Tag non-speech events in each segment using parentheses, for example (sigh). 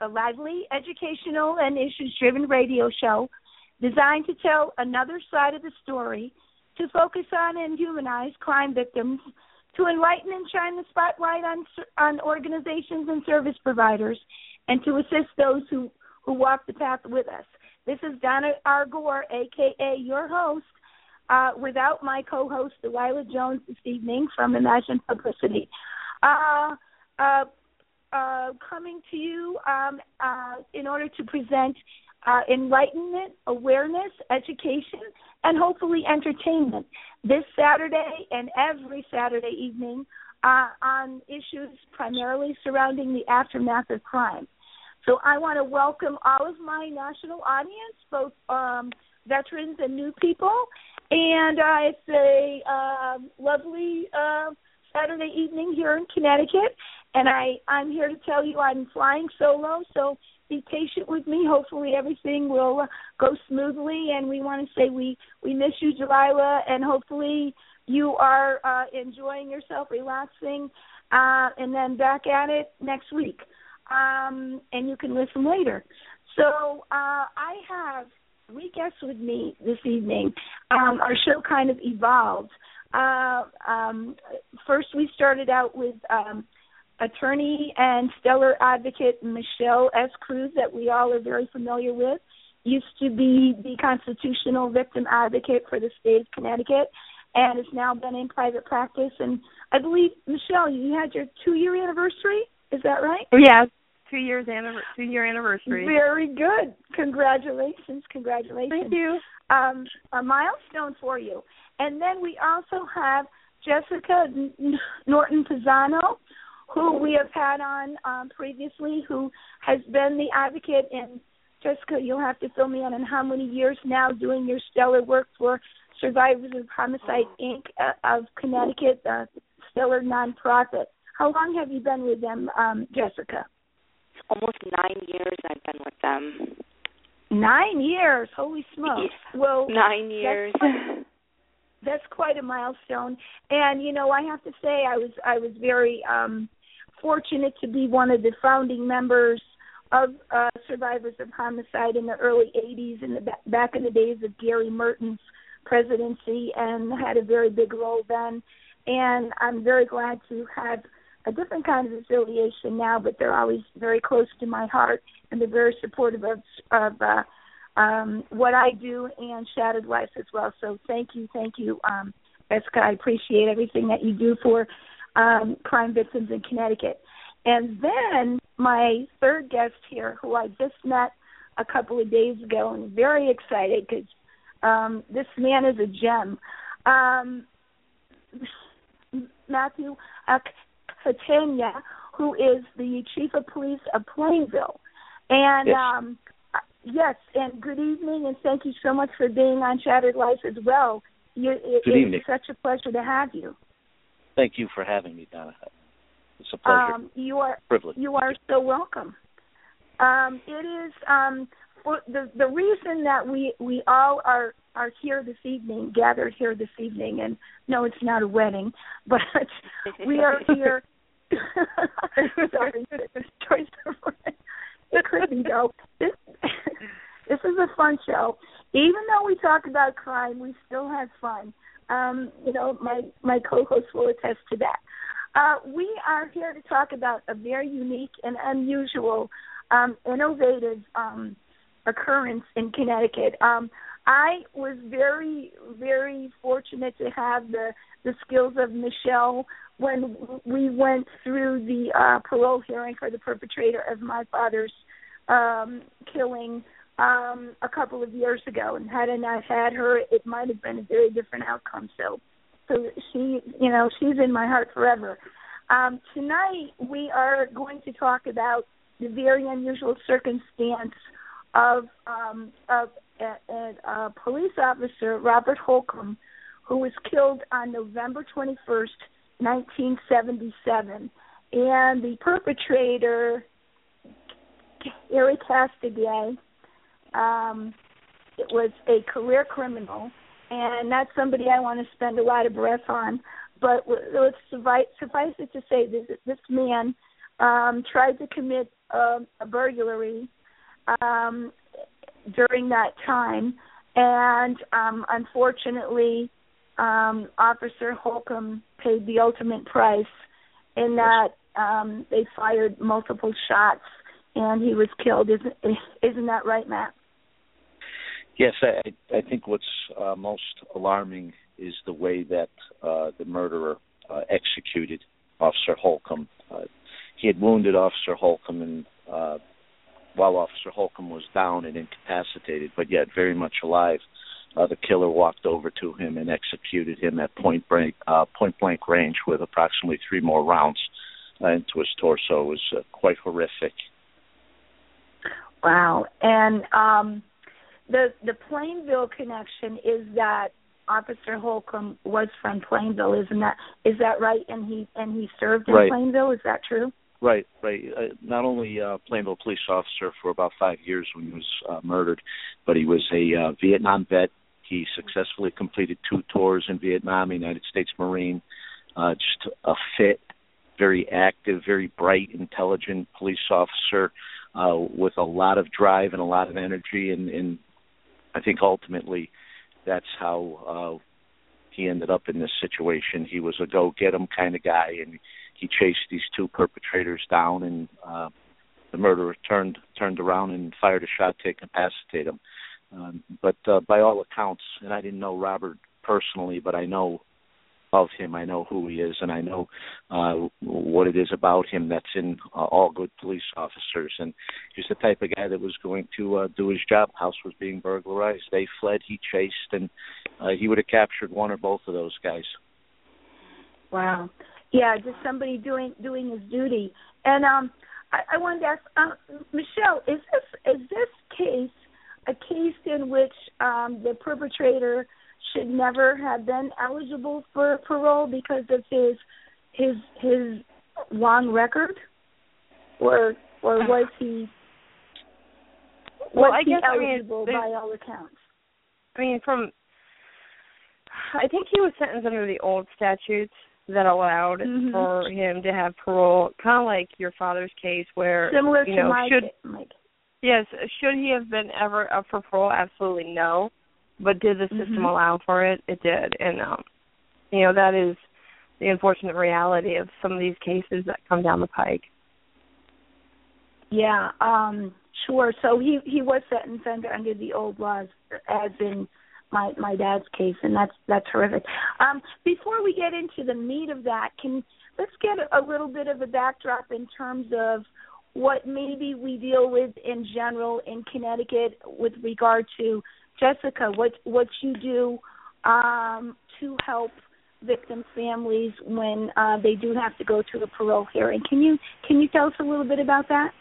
a lively, educational, and issues driven radio show designed to tell another side of the story, to focus on and humanize crime victims, to enlighten and shine the spotlight on, on organizations and service providers, and to assist those who, who walk the path with us. This is Donna R. Gore, aka your host, uh, without my co host, Delilah Jones, this evening from Imagine Publicity uh, uh, uh, coming to you um, uh, in order to present uh, enlightenment, awareness, education, and hopefully entertainment. This Saturday and every Saturday evening uh, on issues primarily surrounding the aftermath of crime. So I want to welcome all of my national audience, both um, veterans and new people, and uh, it's a uh, lovely Saturday evening here in Connecticut, and I I'm here to tell you I'm flying solo, so be patient with me. Hopefully everything will uh, go smoothly, and we want to say we we miss you, Delilah, and hopefully you are uh, enjoying yourself, relaxing, uh, and then back at it next week. Um, and you can listen later. So uh, I have three guests with me this evening. Um, our show kind of evolved. Uh, um, first, we started out with um, attorney and stellar advocate Michelle S. Cruz, that we all are very familiar with. Used to be the constitutional victim advocate for the state of Connecticut, and has now been in private practice. And I believe Michelle, you had your two-year anniversary. Is that right? Yeah, two years anniversary. Two year anniversary. Very good. Congratulations! Congratulations. Thank you. Um, a milestone for you. And then we also have Jessica Norton Pisano, who we have had on um, previously, who has been the advocate. And Jessica, you'll have to fill me in on how many years now doing your stellar work for Survivors of Homicide Inc. Uh, of Connecticut, the stellar nonprofit. How long have you been with them, um, Jessica? Almost nine years I've been with them. Nine years, holy smokes! Well, nine years. That's, that's quite a milestone. And you know, I have to say, I was I was very um fortunate to be one of the founding members of uh Survivors of Homicide in the early '80s, in the back in the days of Gary Merton's presidency, and had a very big role then. And I'm very glad to have a different kind of affiliation now, but they're always very close to my heart, and they're very supportive of of uh, um, what I do and Shattered Lives as well. So thank you, thank you, um, Jessica. I appreciate everything that you do for um, crime victims in Connecticut. And then my third guest here, who I just met a couple of days ago, and very excited because um, this man is a gem. Um, Matthew Catania, who is the chief of police of Plainville. And yes. um, Yes, and good evening, and thank you so much for being on Shattered Lives as well. You, it, good evening. It's such a pleasure to have you. Thank you for having me, Donna. It's a pleasure. Um, you are privilege. You are so welcome. Um, it is um, for the the reason that we we all are are here this evening, gathered here this evening, and no, it's not a wedding, (laughs) but we are here. (laughs) Sorry, choice of it could be though. This this is a fun show. Even though we talk about crime, we still have fun. Um, you know, my my co-host will attest to that. Uh, we are here to talk about a very unique and unusual, um, innovative um, occurrence in Connecticut. Um, I was very, very fortunate to have the the skills of Michelle when we went through the uh, parole hearing for the perpetrator of my father's um, killing um, a couple of years ago, and had I not had her, it might have been a very different outcome. So, so she, you know, she's in my heart forever. Um, tonight we are going to talk about the very unusual circumstance of um, of a, a, a police officer, Robert Holcomb, who was killed on November 21st, 1977. And the perpetrator, Eric Castonguay, um, it was a career criminal, and not somebody I want to spend a lot of breath on. but let's suffice, suffice it to say this this man um, tried to commit um, a burglary um, during that time, and um, unfortunately, um, Officer Holcomb paid the ultimate price in that um, they fired multiple shots and he was killed. Isn't isn't that right, Matt? Yes, I, I think what's uh, most alarming is the way that uh, the murderer uh, executed Officer Holcomb. Uh, he had wounded Officer Holcomb, and uh, while Officer Holcomb was down and incapacitated, but yet very much alive, uh, the killer walked over to him and executed him at point blank, uh, point blank range with approximately three more rounds uh, into his torso. It was uh, quite horrific. Wow, and um, the the Plainville connection is that Officer Holcomb was from Plainville, isn't that is that right? And he and he served in right. Plainville, is that true? Right, right. Uh, not only uh, Plainville police officer for about five years when he was uh, murdered, but he was a uh, Vietnam vet. He successfully completed two tours in Vietnam, United States Marine. Uh, just a fit, very active, very bright, intelligent police officer uh, with a lot of drive and a lot of energy, and, and I think ultimately that's how uh, he ended up in this situation. He was a go get 'em kind of guy, and he chased these two perpetrators down, and uh, the murderer turned turned around and fired a shot to incapacitate him. Um, but uh, by all accounts, and I didn't know Robert personally, but I know of him. I know who he is, and I know uh, what it is about him that's in uh, all good police officers. And he's the type of guy that was going to uh, do his job. House was being burglarized. They fled. He chased, and uh, he would have captured one or both of those guys. Wow. Yeah, just somebody doing doing his duty. And um, I, I wanted to ask uh, Michelle: Is this is this case a case in which um, the perpetrator should never have been eligible for parole because of his his his long record, or or was he well, was I he guess, eligible I mean, by all accounts? I mean, from I think he was sentenced under the old statutes that allowed Mhm. for him to have parole, kind of like your father's case, where Similar you to know my, should my yes should he have been ever up for parole? Absolutely no. But did the system Mhm. allow for it? It did, and um, you know that is the unfortunate reality of some of these cases that come down the pike. Yeah, um, sure. So he he was sentenced under under the old laws, as in my my dad's case, and that's that's horrific. Um, before we get into the meat of that, can let's get a little bit of a backdrop in terms of what maybe we deal with in general in Connecticut with regard to Jessica, what what you do um, to help victim families when uh, they do have to go to a parole hearing. Can you can you tell us a little bit about that?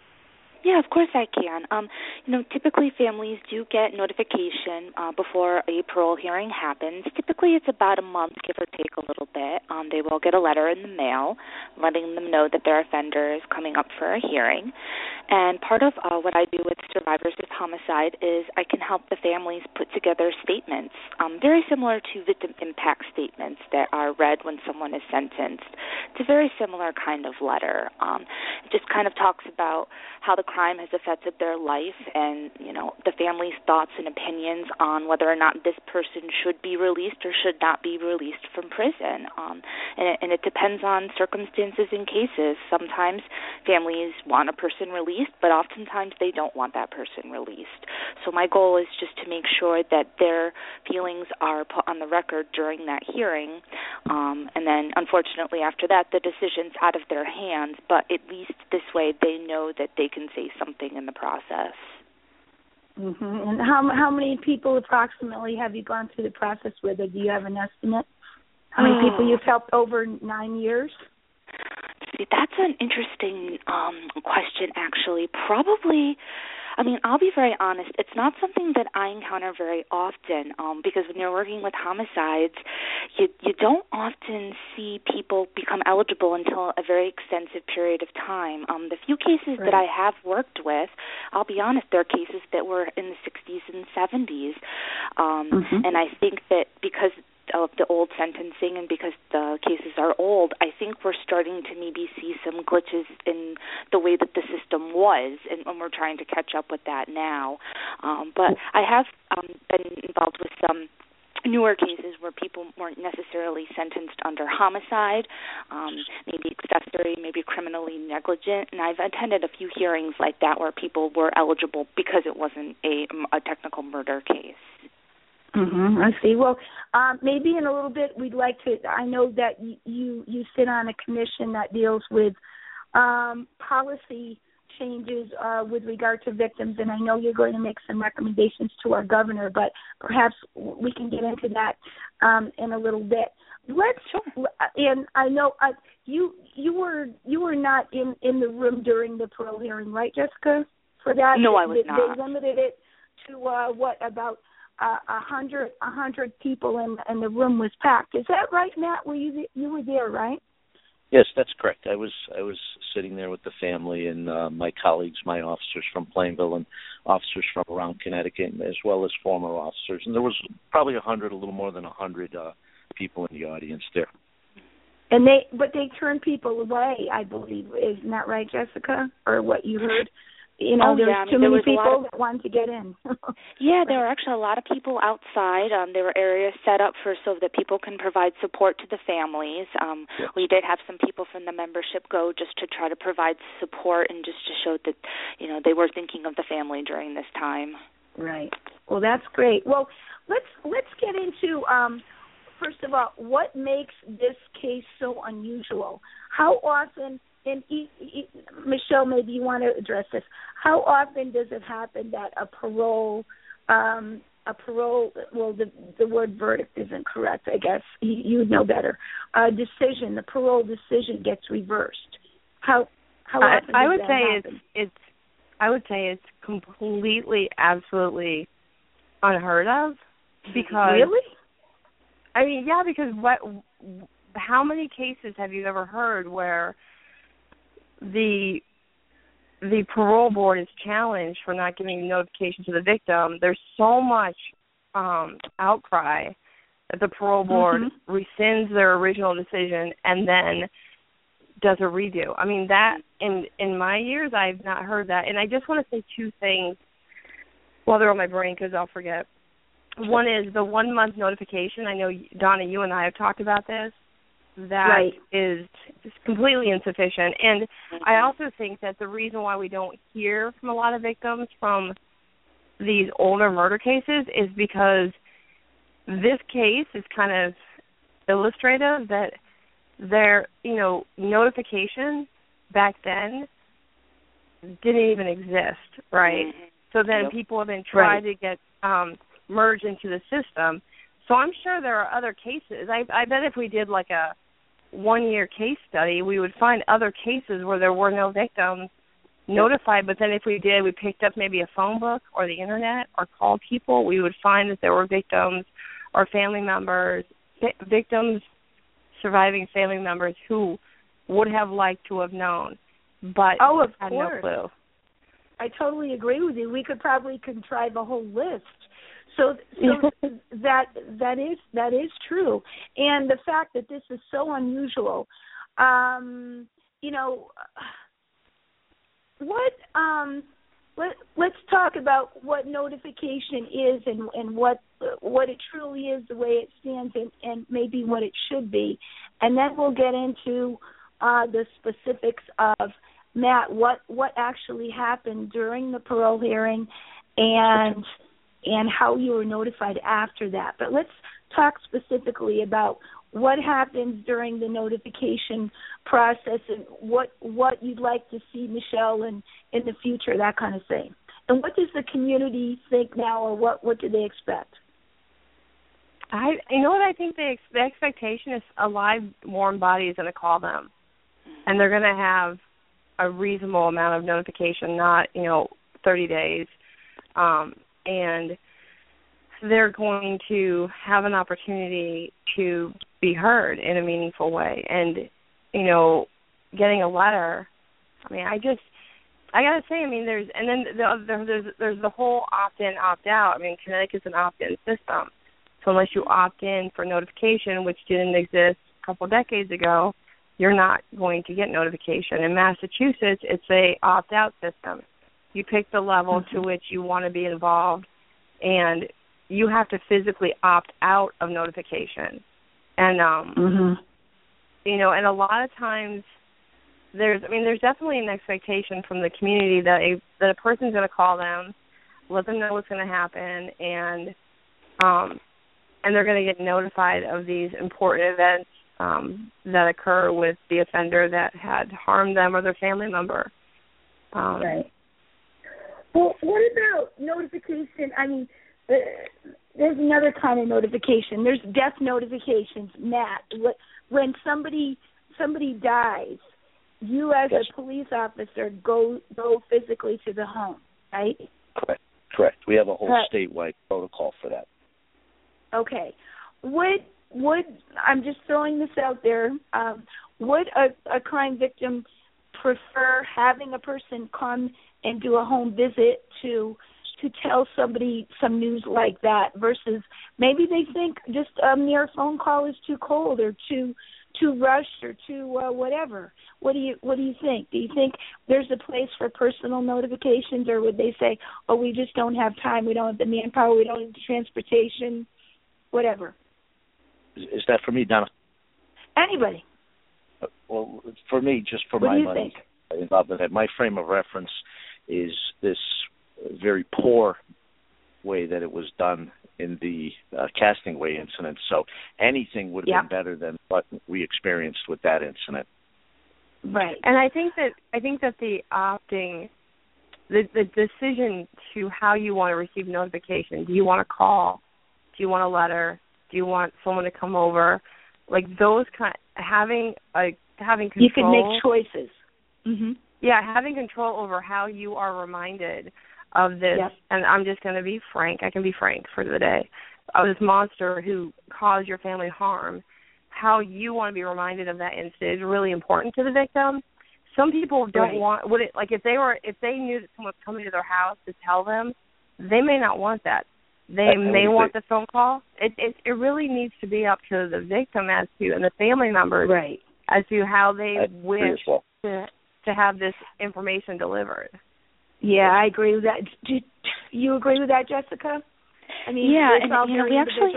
Yeah, of course I can. Um, you know, typically families do get notification uh, before a parole hearing happens. Typically, it's about a month, give or take a little bit. Um, they will get a letter in the mail letting them know that their offender is coming up for a hearing. And part of uh, what I do with survivors of homicide is I can help the families put together statements, um, very similar to victim impact statements that are read when someone is sentenced. It's a very similar kind of letter. Um, it just kind of talks about how the crime has affected their life and you know the family's thoughts and opinions on whether or not this person should be released or should not be released from prison. Um and it, and it depends on circumstances and cases. Sometimes families want a person released but oftentimes they don't want that person released so my goal is just to make sure that their feelings are put on the record during that hearing um and then unfortunately after that the decision's out of their hands but at least this way they know that they can say something in the process. hmm And how how many people approximately have you gone through the process with, or do you have an estimate? How many people Oh. you've helped over nine years? That's an interesting um question actually. Probably I mean, I'll be very honest, it's not something that I encounter very often um because when you're working with homicides, you you don't often see people become eligible until a very extensive period of time. Um the few cases that I have worked with, I'll be honest, they're cases that were in the 60s and 70s. Um Mhm. and I think that because of the old sentencing and because the cases are old, I think we're starting to maybe see some glitches in the way that the system was, and, and we're trying to catch up with that now. Um, but I have um, been involved with some newer cases where people weren't necessarily sentenced under homicide, um, maybe accessory, maybe criminally negligent, and I've attended a few hearings like that where people were eligible because it wasn't a, a technical murder case. Mm-hmm, I see. Well, um, maybe in a little bit we'd like to. I know that you you sit on a commission that deals with um, policy changes uh, with regard to victims, and I know you're going to make some recommendations to our governor, but perhaps we can get into that um, in a little bit. Let's sure. and I know uh, you you were you were not in in the room during the parole hearing, right, Jessica? For that, no, I was they, not. They limited it to uh, what about a hundred a hundred people, and and the room was packed. Is that right, Matt? Were you you were there, right? Yes, that's correct. I was I was sitting there with the family and uh, my colleagues, my officers from Plainville, and officers from around Connecticut, as well as former officers. And there was probably a hundred, a little more than a hundred uh, people in the audience there. And they, but they turned people away. I believe, isn't that right, Jessica? Or what you heard? You know, oh, there yeah. too I mean, many there was people of, that wanted to get in. (laughs) yeah, there were actually a lot of people outside. Um, there were areas set up for so that people can provide support to the families. Um, yes. We did have some people from the membership go just to try to provide support and just to show that you know they were thinking of the family during this time. Right. Well, that's great. Well, let's let's get into um, first of all what makes this case so unusual. How often and e, e, Michelle, maybe you want to address this. How often does it happen that a parole, um, a parole, well, the the word verdict isn't correct. I guess you, you know better. A decision, the parole decision gets reversed. How how often I, I would say happen? it's it's I would say it's completely, absolutely unheard of because really. I mean, yeah, because what? How many cases have you ever heard where the the parole board is challenged for not giving notification to the victim, there's so much um outcry that the parole board mm-hmm. rescinds their original decision and then does a redo. I mean that in in my years I've not heard that. And I just want to say two things while they're on my brain because I'll forget. One is the one month notification. I know Donna, you and I have talked about this that right. is just completely insufficient. And. I also think that the reason why we don't hear from a lot of victims from these older murder cases is because this case is kind of illustrative that their you know notification back then didn't even exist, right? Mm-hmm. So then yep. people have been trying right. to get um merged into the system. So I'm sure there are other cases. I I bet if we did like a one year case study, we would find other cases where there were no victims notified, but then if we did, we picked up maybe a phone book or the internet or called people, we would find that there were victims or family members, victims, surviving family members who would have liked to have known, but oh, of had course. no clue. I totally agree with you. We could probably contrive a whole list. So, so (laughs) that that is that is true, and the fact that this is so unusual, um, you know, what um, let let's talk about what notification is and and what what it truly is, the way it stands, and and maybe what it should be, and then we'll get into uh, the specifics of Matt, what what actually happened during the parole hearing, and and how you were notified after that. But let's talk specifically about what happens during the notification process and what what you'd like to see Michelle in in the future, that kind of thing. And what does the community think now, or what what do they expect? I you know what I think the, the expectation is a live warm body is going to call them, and they're going to have a reasonable amount of notification, not you know thirty days, um, and they're going to have an opportunity to be heard in a meaningful way, and you know getting a letter. I mean, I just I gotta say, I mean, there's and then the, there's there's the whole opt in opt out. I mean, Connecticut's an opt in system, So unless you opt in for notification, which didn't exist a couple decades ago, you're not going to get notification. In Massachusetts, it's a opt out system. You pick the level mm-hmm. to which you want to be involved, and you have to physically opt out of notification. And um, mm-hmm. you know, and a lot of times there's I mean there's definitely an expectation from the community that a that a person's going to call them, let them know what's going to happen, and um, and they're going to get notified of these important events um, that occur with the offender that had harmed them or their family member. Um, right. Well, what about notification? I mean, uh, there's another kind of notification. There's death notifications, Matt. When somebody somebody dies, you as yes. a police officer go go physically to the home, right? Correct. Correct. We have a whole statewide protocol for that. Okay. Would would I'm just throwing this out there? Um, would a, a crime victim prefer having a person come and do a home visit to to tell somebody some news like that versus maybe they think just a mere phone call is too cold or too too rushed or too uh, whatever. What do you what do you think? Do you think there's a place for personal notifications, or would they say, "Oh, we just don't have time. We don't have the manpower. We don't have the transportation, whatever." Is that for me, Donna? Anybody. Uh, well, for me, just for what my money involved in that, my frame of reference is this very poor way that it was done in the uh, Castonguay incident. So anything would have yeah. been better than what we experienced with that incident. Right. And I think that I think that the opting the the decision to how you want to receive notification. Do you want to call? Do you want a letter? Do you want someone to come over? Like those kind having a having control. You can make choices. Mhm. Yeah, having control over how you are reminded of this and I'm just going to be frank. I can be frank for the day. Of this monster who caused your family harm how you want to be reminded of that incident is really important to the victim. Some people don't right. want would it like if they were if they knew that someone was coming to their house to tell them, they may not want that. They may want the phone call. It, it it really needs to be up to the victim as to and the family members right. as to how they I wish to to have this information delivered. Yeah, I agree with that. Do you agree with that, Jessica? I mean, yeah, and you know, we actually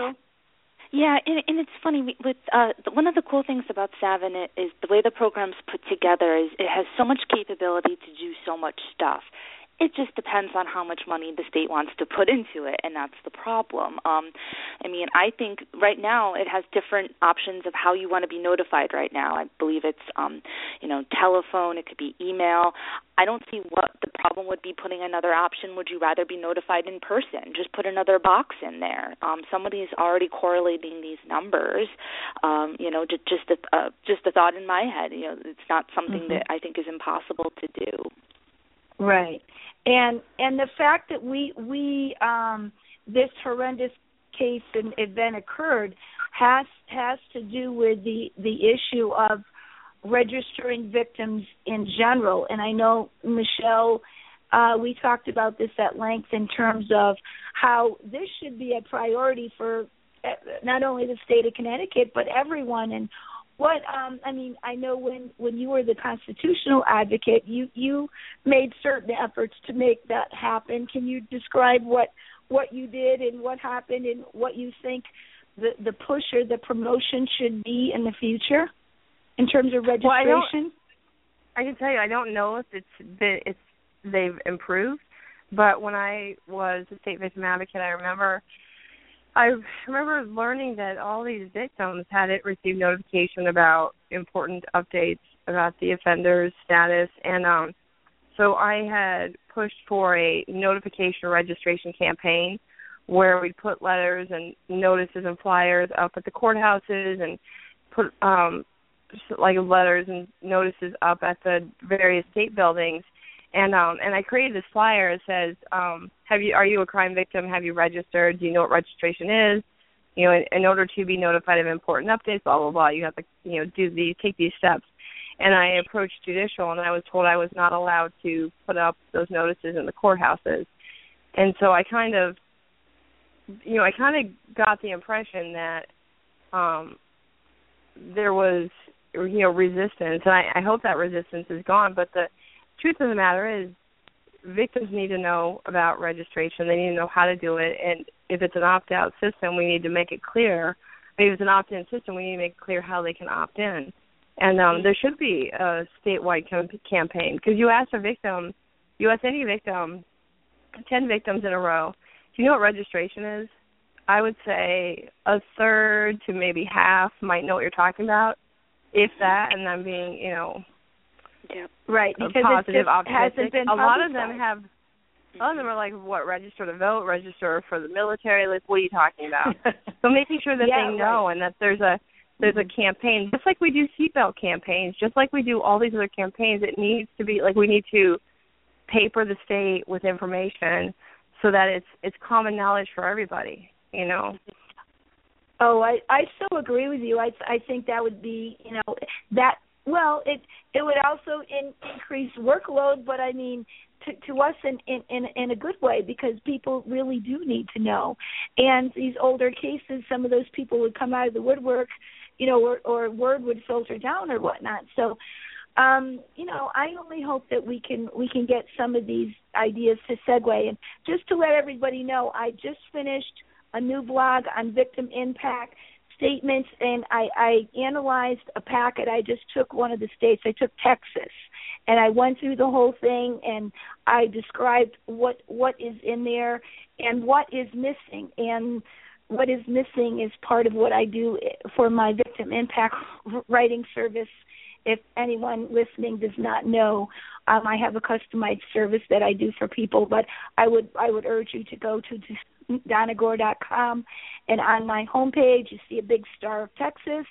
yeah, and, and it's funny with uh, one of the cool things about SAVIN is the way the program's put together is it has so much capability to do so much stuff it just depends on how much money the state wants to put into it and that's the problem. Um i mean i think right now it has different options of how you want to be notified right now. I believe it's um you know telephone it could be email. I don't see what the problem would be putting another option. Would you rather be notified in person? Just put another box in there. Um somebody's already correlating these numbers. Um you know just just a uh, just a thought in my head you know it's not something mm-hmm. that i think is impossible to do Right. And and the fact that we we um this horrendous case and event occurred has has to do with the the issue of registering victims in general and I know Michelle uh, we talked about this at length in terms of how this should be a priority for uh, not only the state of Connecticut but everyone and what um I mean, I know when when you were the constitutional advocate, you you made certain efforts to make that happen. Can you describe what what you did and what happened and what you think the the push or the promotion should be in the future in terms of registration? Well, I, I can tell you I don't know if it's been it's they've improved, but when I was a state victim advocate, I remember I remember learning that all these victims hadn't received notification about important updates about the offender's status, and um, so I had pushed for a notification registration campaign where we put letters and notices and flyers up at the courthouses and put um like letters and notices up at the various state buildings. And um and I created this flyer that says um have you are you a crime victim? Have you registered? Do you know what registration is? You know in, in order to be notified of important updates blah blah blah you have to you know do these take these steps. And I approached judicial and I was told I was not allowed to put up those notices in the courthouses. And so I kind of you know, I kind of got the impression that um there was you know resistance, and I, I hope that resistance is gone. But the truth of the matter is, victims need to know about registration. They need to know how to do it, and if it's an opt-out system, we need to make it clear. If it's an opt-in system, we need to make clear how they can opt in. And um, there should be a statewide com- campaign because you ask a victim, you ask any victim, ten victims in a row, do you know what registration is? I would say a third to maybe half might know what you're talking about, if that, and then being, you know, yeah. right because positive, it just optimistic. hasn't been a lot of them have. A lot of them are like, what, register to vote, register for the military? Like, what are you talking about? (laughs) so making sure that Yeah, they know and that there's a there's a campaign, just like we do seatbelt campaigns, just like we do all these other campaigns. It needs to be like we need to paper the state with information so that it's it's common knowledge for everybody. You know. Oh, I I so agree with you. I I think that would be you know that well it it would also in, increase workload, but I mean to to us in, in in in a good way because people really do need to know. And these older cases, some of those people would come out of the woodwork, you know, or or word would filter down or whatnot. So um, you know, I only hope that we can we can get some of these ideas to segue. And just to let everybody know, I just finished a new blog on victim impact statements, and I, I analyzed a packet. I just took one of the states. I took Texas, and I went through the whole thing, and I described what what is in there and what is missing, and what is missing is part of what I do for my victim impact writing service if anyone listening does not know, um, I have a customized service that I do for people. But I would I would urge you to go to donnagore.com, and on my homepage you see a big star of Texas,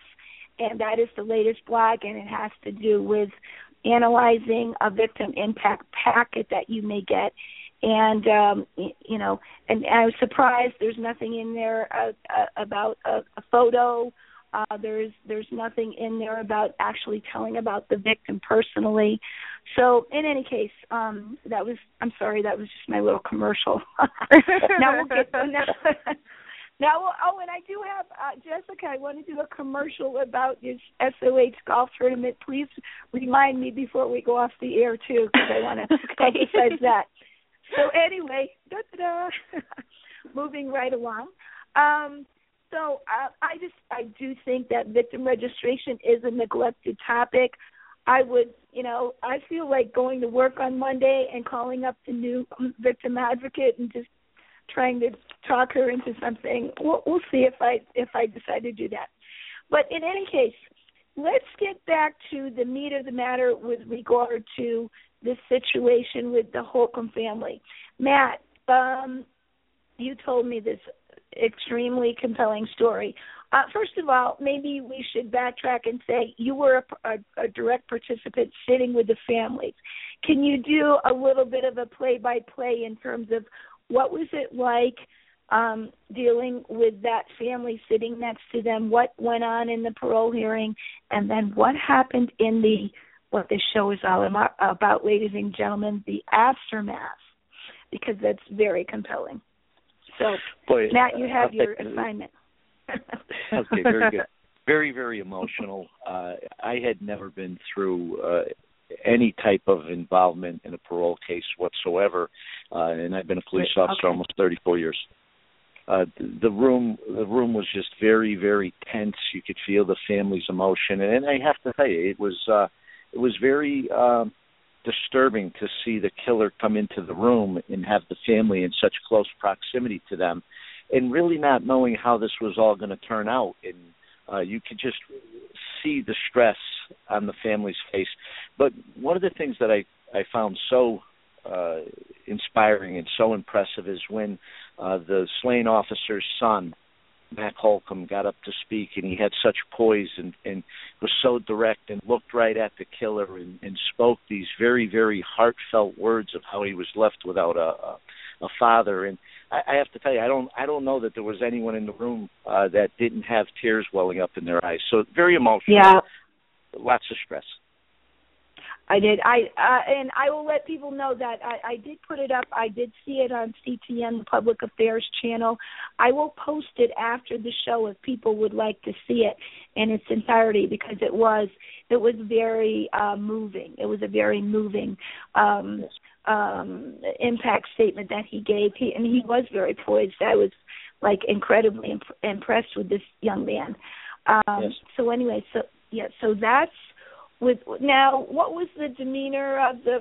and that is the latest blog, and it has to do with analyzing a victim impact packet that you may get. And um, you know, and I was surprised. There's nothing in there uh, uh, about a, a photo uh, there's there's nothing in there about actually telling about the victim personally. So in any case, um, that was I'm sorry that was just my little commercial. (laughs) now we'll get (laughs) now. Now, oh, and I do have uh, Jessica. I want to do a commercial about this SOH golf tournament. Please remind me before we go off the air too, because I want to publicize that. So anyway, (laughs) moving right along. Um, so uh, I just I do think that victim registration is a neglected topic. I would, you know, I feel like going to work on Monday and calling up the new victim advocate and just trying to talk her into something. We'll, we'll see if I if I decide to do that. But in any case, let's get back to the meat of the matter with regard to this situation with the Holcomb family. Matt, um, you told me this extremely compelling story. Uh, first of all, maybe we should backtrack and say you were a, a, a direct participant sitting with the families. Can you do a little bit of a play-by-play in terms of what was it like um, dealing with that family sitting next to them? What went on in the parole hearing, and then what happened in the what this show is all about, ladies and gentlemen, the aftermath, because that's very compelling. So, Boy, Matt, you have I'll your take- assignment. (laughs) okay, very good. (laughs) Very, very emotional. Uh, I had never been through uh, any type of involvement in a parole case whatsoever, uh, and I've been a police Wait, officer okay. almost 34 years. Uh, the, room, the room was just very, very tense. You could feel the family's emotion, and I have to tell you, it was, uh, it was very um, disturbing to see the killer come into the room and have the family in such close proximity to them and really not knowing how this was all going to turn out. And uh you could just see the stress on the family's face. But one of the things that i i found so uh inspiring and so impressive is when uh the slain officer's son Mac Holcomb got up to speak and he had such poise and, and was so direct and looked right at the killer and, and spoke these very, very heartfelt words of how he was left without a, a, a father. And I, I have to tell you, I don't, I don't know that there was anyone in the room uh, that didn't have tears welling up in their eyes. So very emotional. Yeah. Lots of stress. I did. I uh, and I will let people know that I, I did put it up. I did see it on CTN, the Public Affairs channel. I will post it after the show if people would like to see it in its entirety because it was it was very uh, moving. It was a very moving um, um, impact statement that he gave. He and he was very poised. I was like incredibly imp- impressed with this young man. Um, yes. So anyway, so yeah, so that's now what was the demeanor of the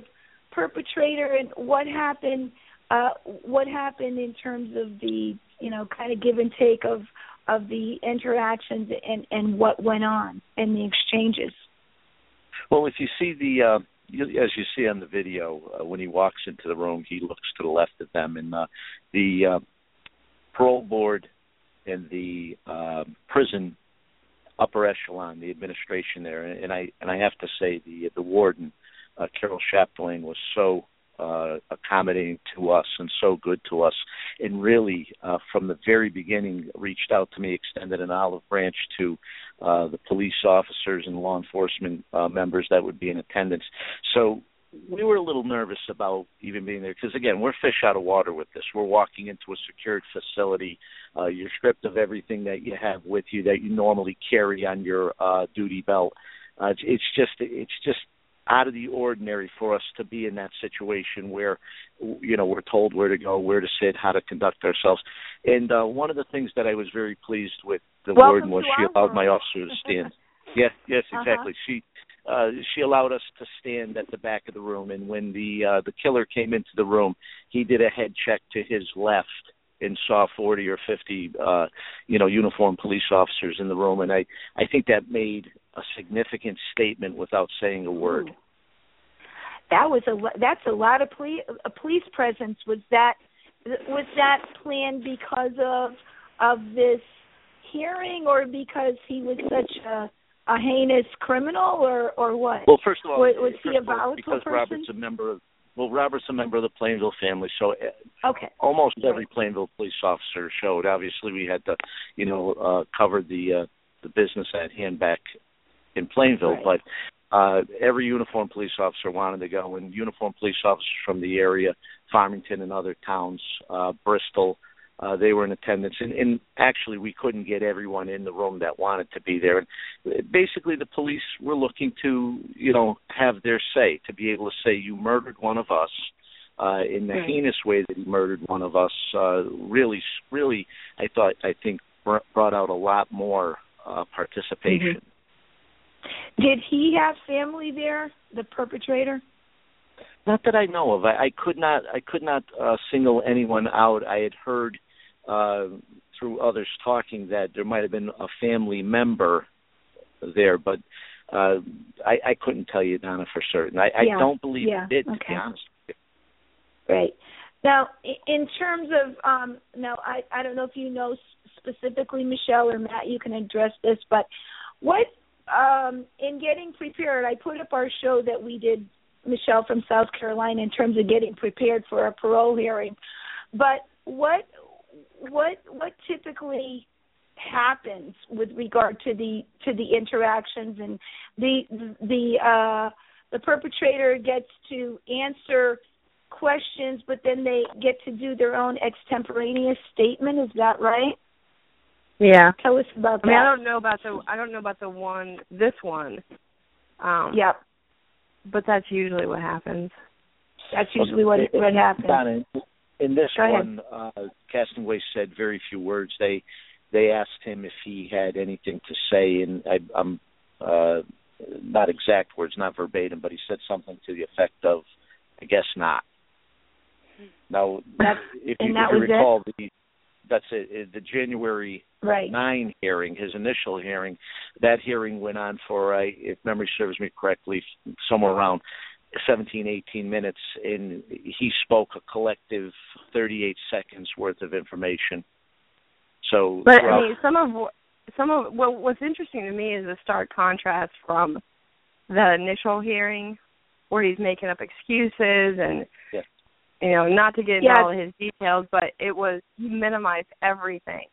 perpetrator and what happened uh what happened in terms of the you know kind of give and take of of the interactions and and what went on in the exchanges? Well if you see the uh as you see on the video uh, when he walks into the room he looks to the left of them and uh the uh parole board and the uh, prison upper echelon, the administration there, and I and I have to say the the warden, uh, Carol Chapdelaine, was so uh, accommodating to us and so good to us, and really uh, from the very beginning reached out to me, extended an olive branch to uh, the police officers and law enforcement uh, members that would be in attendance. So we were a little nervous about even being there because again we're fish out of water with this we're walking into a secured facility uh you're stripped of everything that you have with you that you normally carry on your uh duty belt uh it's just it's just out of the ordinary for us to be in that situation where you know we're told where to go where to sit how to conduct ourselves and uh one of the things that i was very pleased with the Welcome warden was she allowed my officer to stand (laughs) yes yes Uh-huh. exactly uh-huh. she uh she allowed us to stand at the back of the room and when the uh the killer came into the room he did a head check to his left and saw 40 or 50 uh you know uniformed police officers in the room and i i think that made a significant statement without saying a word Ooh. that was a that's a lot of police a police presence was that was that planned because of of this hearing or because he was such a a heinous criminal or or what? Well, first of all, was, was he a of all, because person? Robert's a member of well, Robert's a member of the Plainville family, so uh, okay, almost Right. every Plainville police officer showed. Obviously, we had to, you know, uh, cover the uh, the business at hand back in Plainville, Right. but uh, every uniformed police officer wanted to go, and uniformed police officers from the area, Farmington and other towns, uh, Bristol, uh, they were in attendance, and, and actually we couldn't get everyone in the room that wanted to be there. And basically, the police were looking to, you know, have their say, to be able to say you murdered one of us. Uh, in the Right. heinous way that he murdered one of us, uh, really, really, I thought, I think, br- brought out a lot more uh, participation. Did he have family there, the perpetrator? Not that I know of. I, I could not. I could not uh, single anyone out. I had heard uh, through others talking that there might have been a family member there, but uh, I, I couldn't tell you, Donna, for certain. I, Yeah, I don't believe yeah, it did, to be honest. Right. Now, in terms of um now I I don't know if you know specifically Michelle or Matt you can address this but what um in getting prepared I put up our show that we did Michelle from South Carolina in terms of getting prepared for a parole hearing. But what what what typically happens with regard to the to the interactions and the the uh the perpetrator gets to answer questions but then they get to do their own extemporaneous statement is that right Yeah. tell us about I mean, I don't know about the I don't know about the one this one. Um yep but that's usually what happens. that's usually what what happens Donna, in this one, uh, said very few words. They they asked him if he had anything to say, and I, I'm uh, not exact words, not verbatim, but he said something to the effect of, "I guess not." Now, That's- if and you, that if you was it? recall, the that's it. it- The January right nine hearing, his initial hearing, that hearing went on for, I, if memory serves me correctly, somewhere around 17, 18 minutes, and he spoke a collective 38 seconds worth of information. So, But throughout- I mean, some of some of what what's interesting to me is the stark contrast from the initial hearing, where he's making up excuses and Yeah. you know not to get into Yeah. all of his details, but it was he minimized everything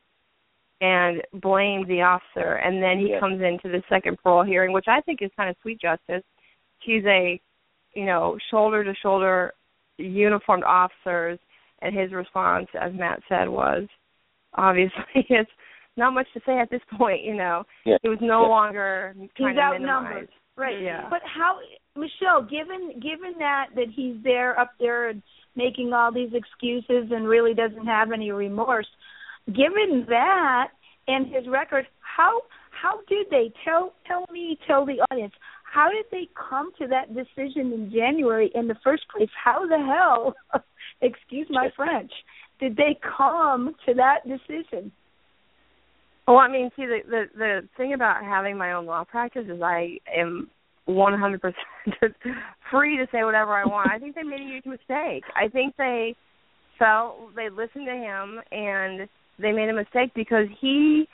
and blamed the officer, and then he Yeah. comes into the second parole hearing, which I think is kind of sweet justice. She's a you know, shoulder to shoulder uniformed officers and his response, as Matt said, was obviously (laughs) it's not much to say at this point, you know. Yeah. He was no Yeah. longer trying He's to outnumbered. minimize. Right. Yeah. But how Michelle, given given that that he's there up there and making all these excuses and really doesn't have any remorse, given that and his record, how how did they tell tell me, tell the audience, how did they come to that decision in January in the first place? How the hell (laughs) excuse my French, did they come to that decision? Well, I mean, see, the the the thing about having my own law practice is I am 100% (laughs) free to say whatever I want. I think they made a huge mistake. I think they felt they listened to him and they made a mistake because he.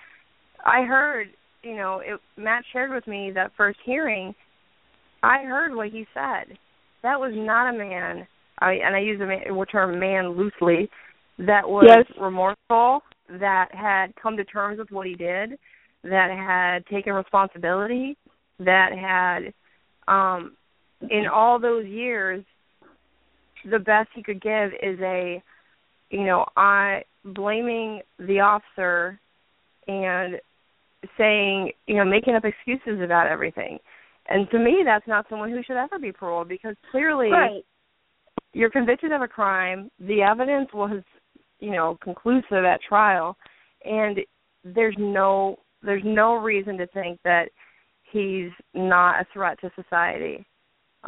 I heard, you know, it, Matt shared with me that first hearing. I heard what he said. That was not a man. I and I use the man, term "man" loosely. That was Yes. remorseful that had come to terms with what he did, that had taken responsibility, that had um in all those years the best he could give is a you know, I blaming the officer and saying, you know, making up excuses about everything. And to me that's not someone who should ever be paroled because clearly Right. you're convicted of a crime, the evidence was, you know, conclusive at trial, and there's no there's no reason to think that he's not a threat to society.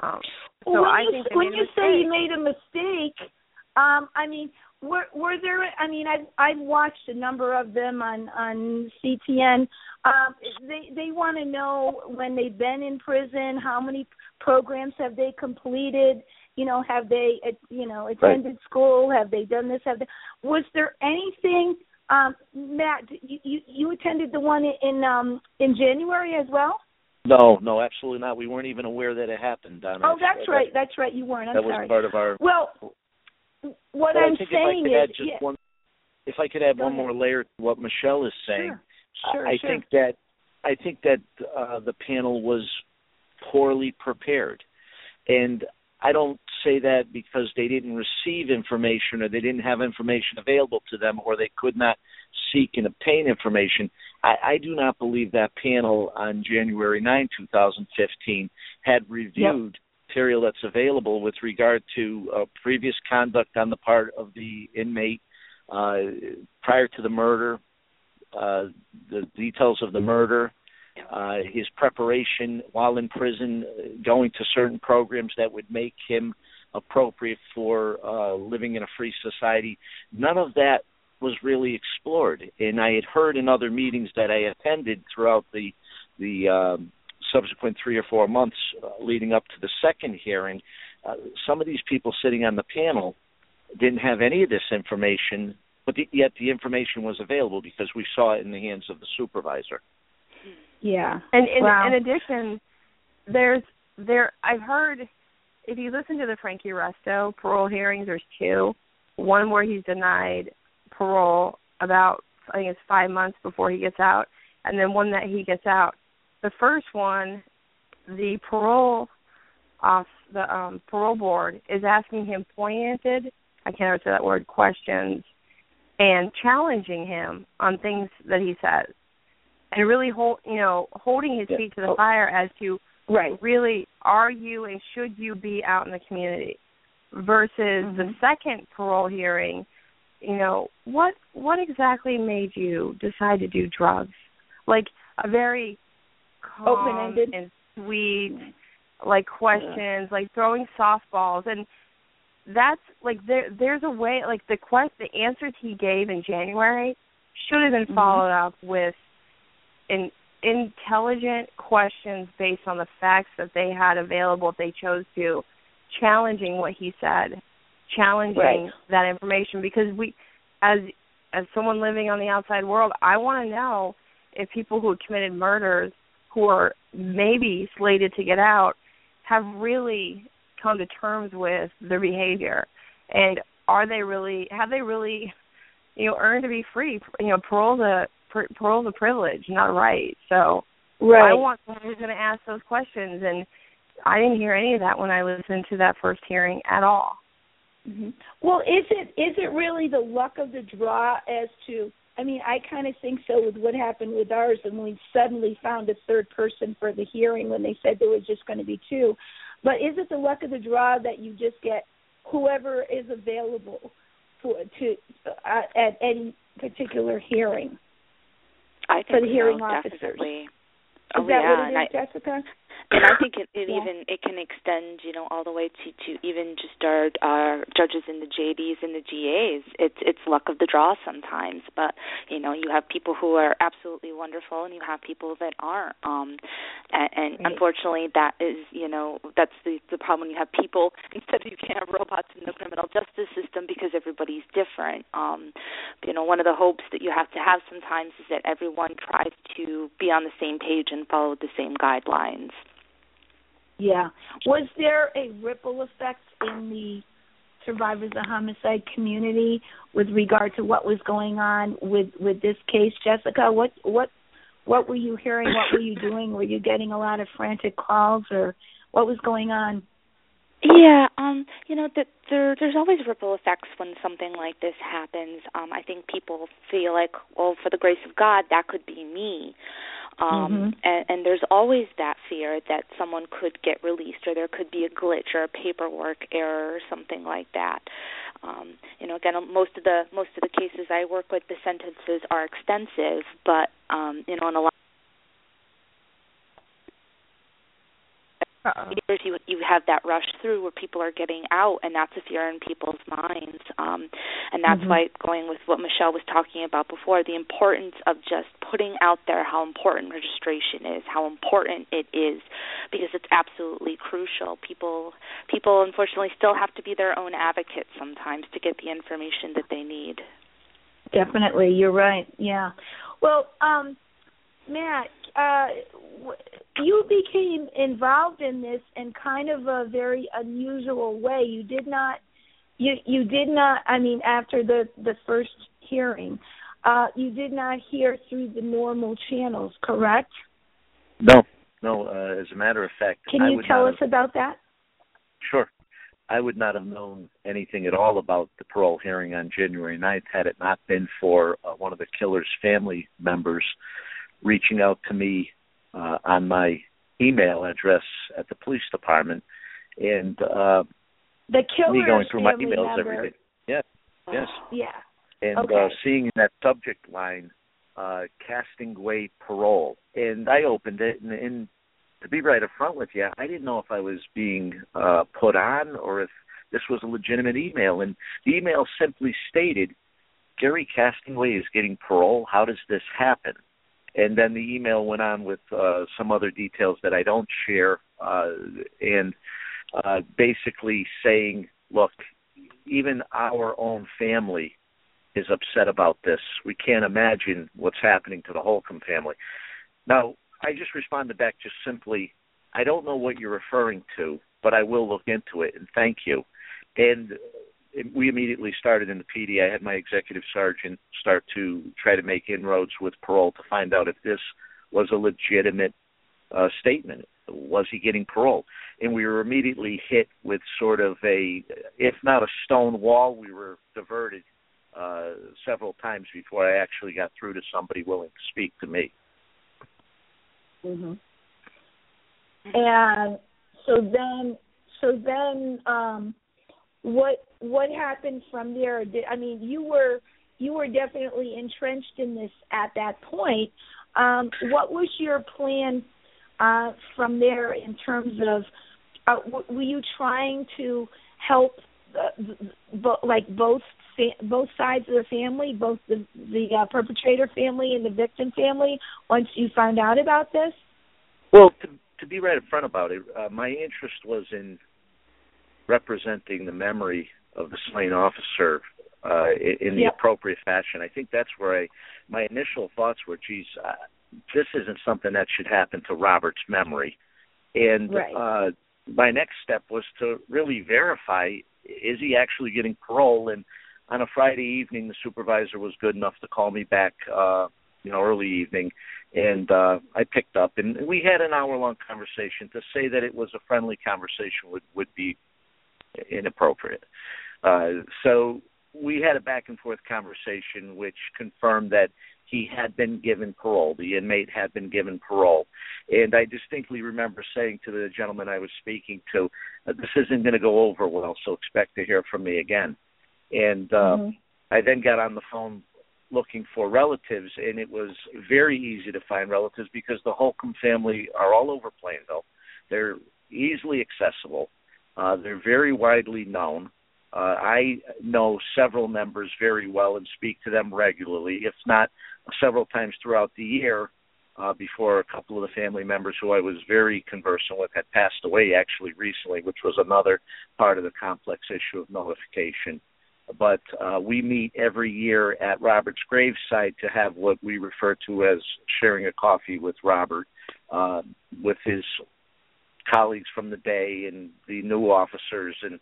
Um, so when I you, think when you say he made a mistake, um, I mean, were were there? I mean, I've I've watched a number of them on on CTN. Um, they they want to know when they've been in prison, how many programs have they completed? You know, have they uh, you know attended school? Have they done this? Have they? Was there anything? Um, Matt, you, you you attended the one in um in January as well? No, no, absolutely not. We weren't even aware that it happened, Donna. Oh, that's right. That's right. You weren't. I'm that sorry. was part of our. Well, what But I I'm think saying if I could add is, just yeah, one, if I could add Go one ahead. more layer to what Michelle is saying, sure, sure, I sure. think that I think that uh, the panel was poorly prepared, and I don't say that because they didn't receive information or they didn't have information available to them or they could not seek and obtain information. I, I do not believe that panel on January 9, 2015, had reviewed material that's available with regard to uh, previous conduct on the part of the inmate uh, prior to the murder, uh, the details of the murder, uh, his preparation while in prison, going to certain programs that would make him appropriate for uh, living in a free society. None of that was really explored, and I had heard in other meetings that I attended throughout the the um, subsequent three or four months uh, leading up to the second hearing. Uh, some of these people sitting on the panel didn't have any of this information, but the, yet the information was available because we saw it in the hands of the supervisor. yeah. And in, Wow. in addition, there's there I've heard if you listen to the Frankie Resto parole hearings, there's two. One where he's denied parole about I think it's five months before he gets out, and then one that he gets out. The first one, the parole off the um parole board is asking him pointed I can't ever say that word questions and challenging him on things that he says and really hold you know holding his feet to the Oh. fire as to Right. really are you and should you be out in the community versus the Mhm. second parole hearing you know what what exactly made you decide to do drugs like a very Open-ended. and sweet like questions like throwing softballs and that's like there there's a way like the quest the answers he gave in January should have been Mhm. followed up with in intelligent questions based on the facts that they had available if they chose to challenging what he said challenging Right. that information because we as as someone living on the outside world i want to know if people who committed murders who are maybe slated to get out have really come to terms with their behavior and are they really have they really you know earned to be free you know parole's a par- parole's a privilege not a right so Right. I want someone who's going to ask those questions and I didn't hear any of that when I listened to that first hearing at all. Mm-hmm. Well, is it is it really the luck of the draw as to? I mean, I kind of think so with what happened with ours, and we suddenly found a third person for the hearing when they said there was just going to be two. But is it the luck of the draw that you just get whoever is available for to uh, at any particular hearing? I think for the hearing so, officers. Definitely. Is oh, that yeah, what it is, I, Jessica? And I (coughs) think it, it Yeah. even it can extend, you know, all the way to to even just our our judges in the JDs and the GAs. It's it's luck of the draw sometimes, but you know, you have people who are absolutely wonderful, and you have people that aren't. Um, and, and Right. unfortunately, that is, you know, that's the the problem. You have people (laughs) instead of you can't have robots in the criminal justice system because everybody's different. Um, you know, one of the hopes that you have to have sometimes is that everyone tries to be on the same page and follow the same guidelines. Yeah. Was there a ripple effect in the survivors of homicide community with regard to what was going on with with this case, Jessica? What what what were you hearing? What were you (laughs) doing? Were you getting a lot of frantic calls, or what was going on? Yeah, um, you know, that there there's always ripple effects when something like this happens. Um, I think people feel like, well, for the grace of God, that could be me. Um Mhm. and, and there's always that fear that someone could get released or there could be a glitch or a paperwork error or something like that. Um, you know, again most of the most of the cases I work with the sentences are extensive, but um, you know, in a lot Uh-oh. years you you have that rush through where people are getting out and that's a fear in people's minds um and that's Mhm. why going with what Michelle was talking about before the importance of just putting out there how important registration is how important it is because it's absolutely crucial people people unfortunately still have to be their own advocates sometimes to get the information that they need Definitely, you're right. Yeah. Well, um, Matt, uh, you became involved in this in kind of a very unusual way. You did not, you you did not. I mean, after the the first hearing, uh, you did not hear through the normal channels, correct? No, no. Uh, as a matter of fact, Can I you tell us have, about that? Sure. I would not have known anything at all about the parole hearing on January 9th had it not been for uh, one of the killer's family members reaching out to me uh, on my email address at the police department and uh, The killer's me going through my emails member, every day. Yes, yes. Yeah. and uh, seeing in that subject line uh, Castonguay parole and i opened it and, and to be right up front with you i didn't know if i was being uh, put on or if this was a legitimate email and the email simply stated gary Castonguay is getting parole how does this happen and then the email went on with uh, some other details that i don't share uh, and uh, basically saying look even our own family is upset about this. We can't imagine what's happening to the Holcomb family. Now, I just responded back just simply, I don't know what you're referring to, but I will look into it and thank you. And we immediately started in the PD. I had my executive sergeant start to try to make inroads with parole to find out if this was a legitimate uh, statement. Was he getting parole? And we were immediately hit with sort of a, if not a stone wall, we were diverted uh, several times before I actually got through to somebody willing to speak to me. hmm And so then, so then, um, what what happened from there? Did, I mean, you were you were definitely entrenched in this at that point. Um, what was your plan uh, from there in terms of uh, w- were you trying to help uh, bo- like both fa- both sides of the family, both the the uh, perpetrator family and the victim family, once you found out about this? Well, to, to be right up front about it, uh, my interest was in representing the memory of the slain officer uh, in, in the Yep. appropriate fashion. I think that's where I, my initial thoughts were, geez, uh, this isn't something that should happen to Robert's memory. And Right. uh, my next step was to really verify is he actually getting parole? And on a Friday evening, the supervisor was good enough to call me back uh, you know, early evening, and uh, I picked up, and we had an hour long conversation. To say that it was a friendly conversation would would be inappropriate. Uh, so we had a back and forth conversation, which confirmed that he had been given parole. The inmate had been given parole, and I distinctly remember saying to the gentleman I was speaking to, "This isn't going to go over well, so expect to hear from me again." And uh, mm-hmm. I then got on the phone looking for relatives, and it was very easy to find relatives because the Holcomb family are all over Plainville. They're easily accessible. Uh, they're very widely known. Uh, I know several members very well and speak to them regularly, if not several times throughout the year. Uh, before a couple of the family members who I was very conversant with had passed away actually recently, which was another part of the complex issue of notification but uh, we meet every year at Robert's gravesite to have what we refer to as sharing a coffee with Robert, uh, with his colleagues from the day and the new officers and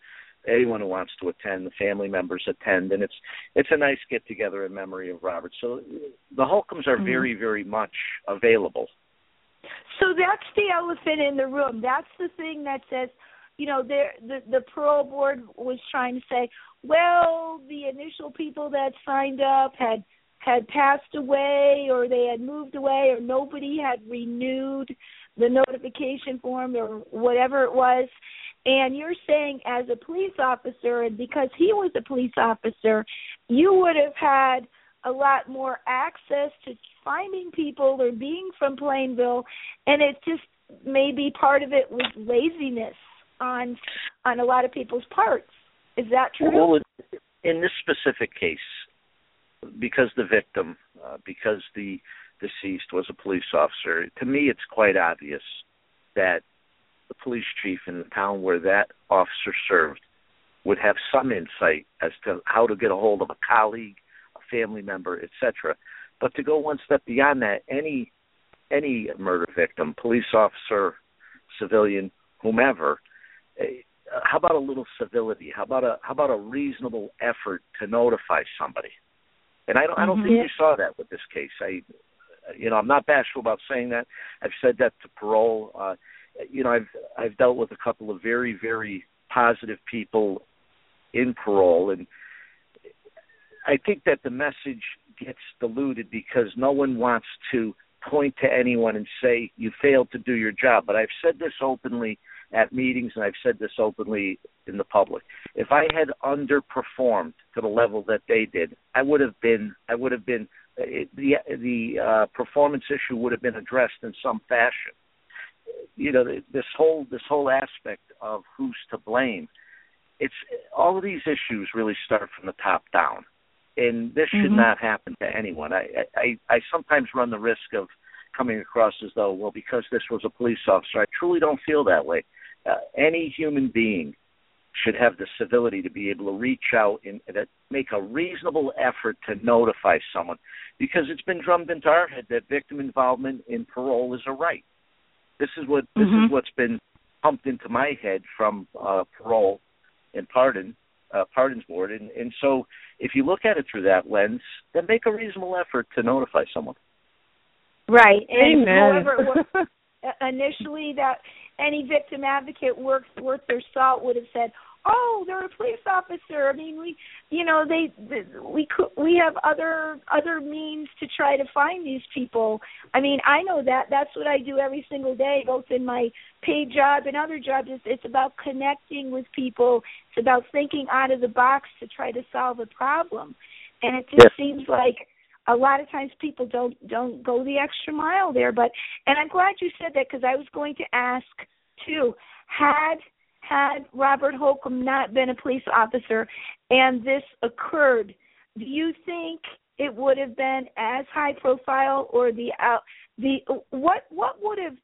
anyone who wants to attend. The family members attend, and it's it's a nice get together in memory of Robert. So the Holcombs are mm-hmm. very very much available. So that's the elephant in the room. That's the thing that says you know, there the the parole board was trying to say, well, the initial people that signed up had had passed away or they had moved away or nobody had renewed the notification form or whatever it was and you're saying as a police officer and because he was a police officer you would have had a lot more access to finding people or being from Plainville and it just maybe part of it was laziness on on a lot of people's parts. Is that true? Well, in this specific case, because the victim, uh, because the deceased was a police officer, to me it's quite obvious that the police chief in the town where that officer served would have some insight as to how to get a hold of a colleague, a family member, etc. But to go one step beyond that, any any murder victim, police officer, civilian, whomever, how about a little civility? How about a how about a reasonable effort to notify somebody? And I don't I don't mm-hmm. think you saw that with this case. I you know I'm not bashful about saying that. I've said that to parole. Uh, you know I've I've dealt with a couple of very very positive people in parole, and I think that the message gets diluted because no one wants to point to anyone and say you failed to do your job. But I've said this openly at meetings, and I've said this openly in the public. If I had underperformed to the level that they did, I would have been I would have been it, the the uh, performance issue would have been addressed in some fashion. You know, this whole this whole aspect of who's to blame. It's all of these issues really start from the top down, and this should mm-hmm. not happen to anyone. I, I I sometimes run the risk of coming across as though, well, because this was a police officer. I truly don't feel that way uh, any human being should have the civility to be able to reach out and, and make a reasonable effort to notify someone because it's been drummed into our head that victim involvement in parole is a right. This is what this mm-hmm. is what's been pumped into my head from uh, parole and pardon uh, pardons board, and and so if you look at it through that lens, then make a reasonable effort to notify someone. Right, and Amen. however, (laughs) initially that any victim advocate worth worth their salt would have said, "Oh, they're a police officer." I mean, we, you know, they, they we could we have other other means to try to find these people. I mean, I know that that's what I do every single day, both in my paid job and other jobs. It's, it's about connecting with people. It's about thinking out of the box to try to solve a problem. And it just seems like a lot of times people don't don't go the extra mile there but and i'm glad you said that because i was going to ask too had had robert holcomb not been a police officer and this occurred do you think it would have been as high profile or the out the what what would have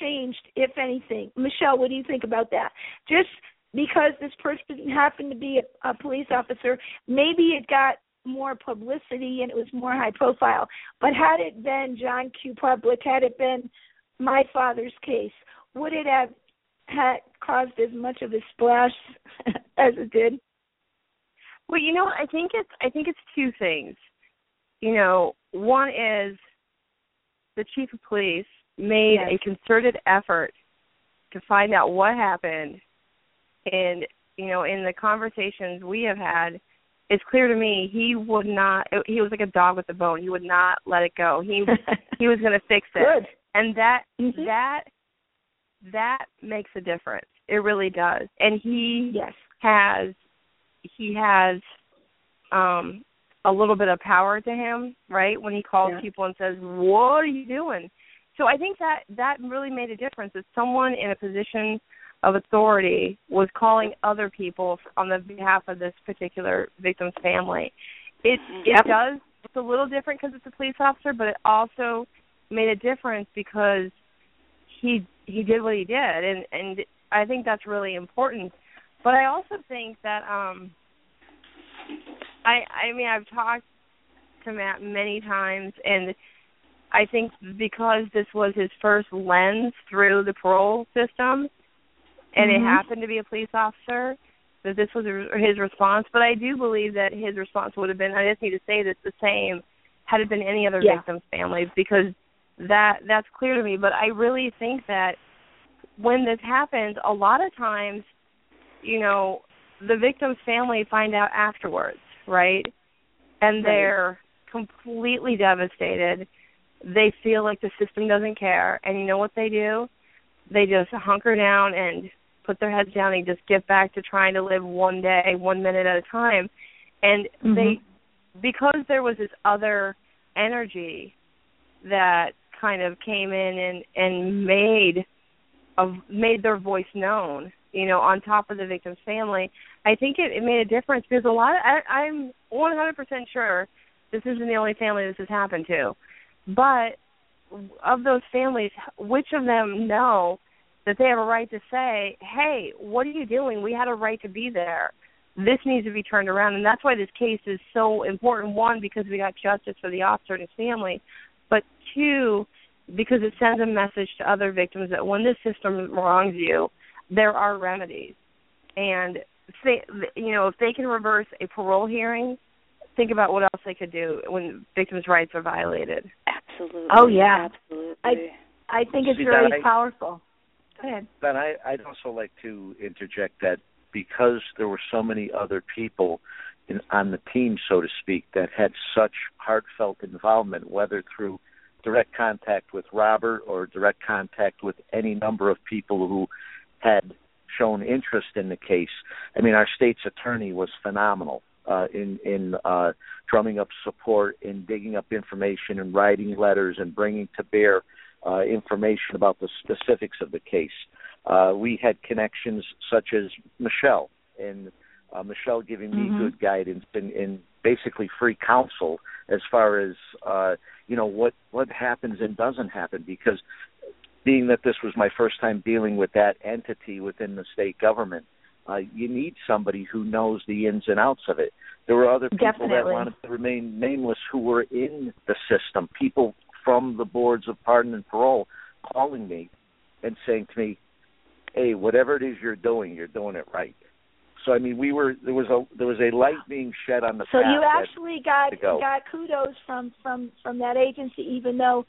changed if anything? Michelle what do you think about that? Just because this person happened to be a, a police officer maybe it got more publicity and it was more high profile. But had it been John Q. Public, had it been my father's case, would it have had caused as much of a splash (laughs) as it did? Well, you know, I think it's I think it's two things. You know, one is the chief of police made Yes. a concerted effort to find out what happened and you know in the conversations we have had it's clear to me he would not he was like a dog with a bone he would not let it go he (laughs) he was going to fix it Good. and that Mhm. that that makes a difference it really does and he Yes. has he has um a little bit of power to him right when he calls Yeah. people and says what are you doing so i think that that really made a difference that someone in a position of authority was calling other people on the behalf of this particular victim's family. It it does it's a little different because it's a police officer but it also made a difference because he he did what he did and and i think that's really important. But i also think that um i i mean i've talked to matt many times and i think because this was his first lens through the parole system and it Mhm. happened to be a police officer that this was his response but i do believe that his response would have been i just need to say this the same had it been any other Yeah. victim's family because that that's clear to me but i really think that when this happens a lot of times you know the victim's family find out afterwards right and Right. they're completely devastated they feel like the system doesn't care and you know what they do they just hunker down and put their heads down and just get back to trying to live one day one minute at a time and Mhm. they because there was this other energy that kind of came in and and made of made their voice known you know on top of the victim's family i think it, it made a difference because a lot of I, i'm 100% sure this isn't the only family this has happened to but of those families which of them know that they have a right to say hey what are you doing we had a right to be there this needs to be turned around and that's why this case is so important one because we got justice for the officer and his family but two because it sends a message to other victims that when this system wrongs you there are remedies and say you know if they can reverse a parole hearing think about what else they could do when victims rights are violated Absolutely. Oh, yeah. Absolutely. I- I think it's See, very Don, I- powerful. Ahead. But I, I'd also like to interject that because there were so many other people in, on the team, so to speak, that had such heartfelt involvement, whether through direct contact with Robert or direct contact with any number of people who had shown interest in the case. I mean, our state's attorney was phenomenal uh, in in uh, drumming up support, in digging up information, and writing letters, and bringing to bear uh, information about the specifics of the case. Uh, we had connections such as Michelle, and uh, Michelle giving me Mhm. good guidance and, and basically free counsel as far as uh, you know what what happens and doesn't happen. Because being that this was my first time dealing with that entity within the state government, uh, you need somebody who knows the ins and outs of it. There were other people that wanted to remain nameless who were in the system, people from the boards of pardon and parole calling me and saying to me, "Hey, whatever it is you're doing, you're doing it right." So I mean, we were there was a there was a light being shed on the So path you actually got go. got kudos from from from that agency, even though